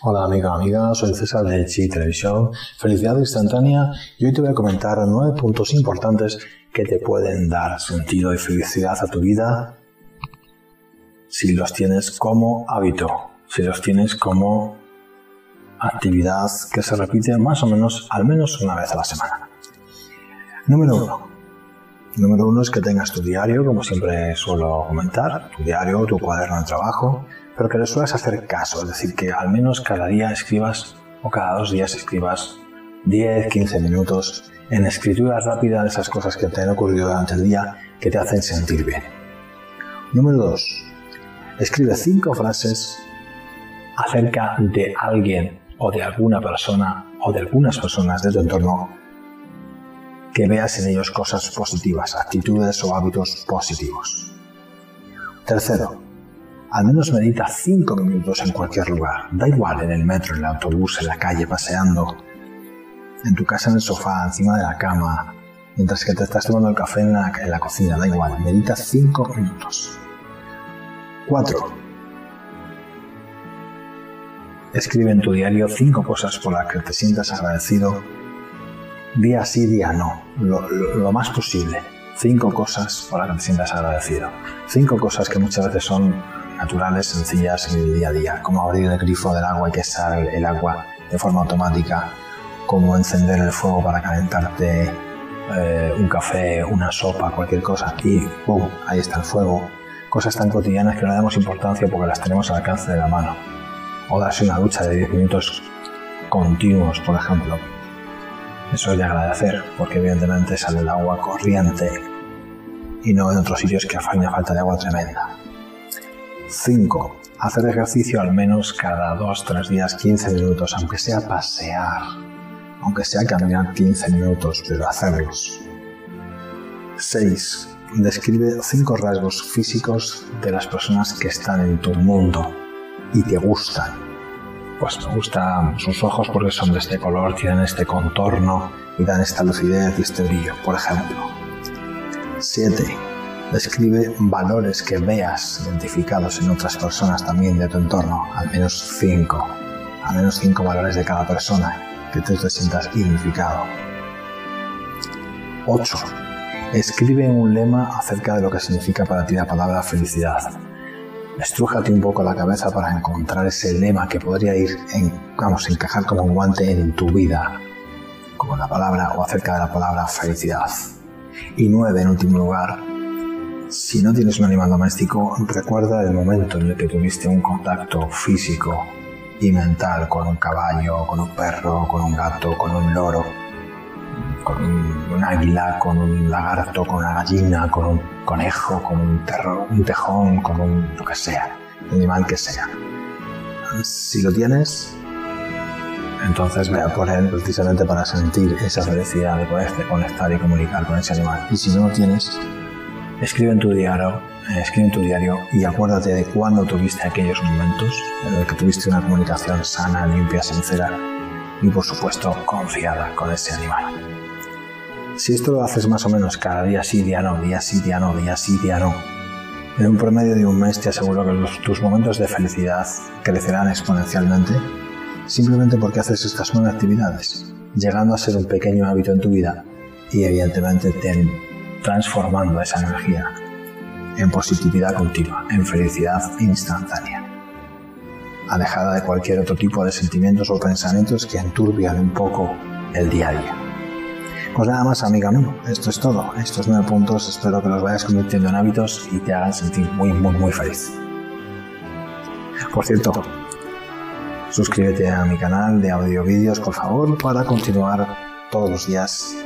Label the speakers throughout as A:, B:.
A: Hola amiga, amiga, soy César de Chi Televisión, Felicidad Instantánea y hoy te voy a comentar nueve puntos importantes que te pueden dar sentido y felicidad a tu vida si los tienes como hábito, si los tienes como actividad que se repite más o menos al menos una vez a la semana. Número uno. Número uno es que tengas tu diario, como siempre suelo comentar, tu diario, tu cuaderno de trabajo, pero que le suelas hacer caso, es decir, que al menos cada día escribas o cada dos días escribas 10, 15 minutos en escritura rápida de esas cosas que te han ocurrido durante el día que te hacen sentir bien. Número 2. Escribe cinco frases acerca de alguien o de alguna persona o de algunas personas de tu entorno que veas en ellos cosas positivas, actitudes o hábitos positivos. Tercero, al menos medita cinco minutos en cualquier lugar. Da igual en el metro, en el autobús, en la calle, paseando, en tu casa, en el sofá, encima de la cama, mientras que te estás tomando el café en la, en la cocina. Da igual, medita cinco minutos. 4. Escribe en tu diario cinco cosas por las que te sientas agradecido. Día sí, día no, lo, lo más posible. Cinco cosas por las que te sientas agradecido. Cinco cosas que muchas veces son naturales, sencillas en el día a día, como abrir el grifo del agua y que sale el agua de forma automática, como encender el fuego para calentarte eh, un café, una sopa, cualquier cosa, y ¡pum! ahí está el fuego. Cosas tan cotidianas que no le damos importancia porque las tenemos al alcance de la mano. O darse una ducha de 10 minutos continuos, por ejemplo. Eso es de agradecer, porque evidentemente sale el agua corriente y no en otros sitios que hay una falta de agua tremenda. 5. Hacer ejercicio al menos cada 2-3 días 15 minutos, aunque sea pasear, aunque sea caminar 15 minutos, pero hacerlos. 6. Describe 5 rasgos físicos de las personas que están en tu mundo y te gustan. Pues me gustan sus ojos porque son de este color, tienen este contorno y dan esta lucidez y este brillo, por ejemplo. 7 describe valores que veas identificados en otras personas también de tu entorno, al menos cinco, al menos cinco valores de cada persona que tú te sientas identificado. 8. Escribe un lema acerca de lo que significa para ti la palabra felicidad. Estrújate un poco la cabeza para encontrar ese lema que podría ir, vamos, encajar como un guante en tu vida, como la palabra o acerca de la palabra felicidad. Y 9, en último lugar, si no tienes un animal doméstico, recuerda el momento en el que tuviste un contacto físico y mental con un caballo, con un perro, con un gato, con un loro, con un, águila, con un lagarto, con una gallina, con un conejo, con un, un tejón, con un lo que sea, animal que sea. Si lo tienes, entonces ve a él precisamente para sentir esa felicidad de poderte conectar y comunicar con ese animal. Y si no lo tienes, Escribe en tu diario, eh, escribe en tu diario y acuérdate de cuándo tuviste aquellos momentos en los que tuviste una comunicación sana, limpia, sincera y por supuesto confiada con ese animal. Si esto lo haces más o menos cada día sí, día no, día sí, día no, día sí, día no, en un promedio de un mes te aseguro que tus momentos de felicidad crecerán exponencialmente simplemente porque haces estas nuevas actividades, llegando a ser un pequeño hábito en tu vida y evidentemente te transformando esa energía en positividad continua, en felicidad instantánea, alejada de cualquier otro tipo de sentimientos o pensamientos que enturbian un poco el día a día. Pues nada más, amiga mío, esto es todo. Estos nueve puntos espero que los vayas convirtiendo en hábitos y te hagan sentir muy, muy, muy feliz. Por cierto, suscríbete a mi canal de audio vídeos, por favor, para continuar todos los días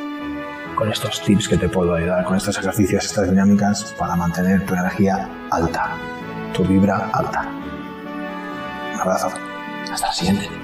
A: con estos tips que te puedo ayudar, con estos ejercicios, estas dinámicas para mantener tu energía alta, tu vibra alta. Un abrazo. Hasta la siguiente.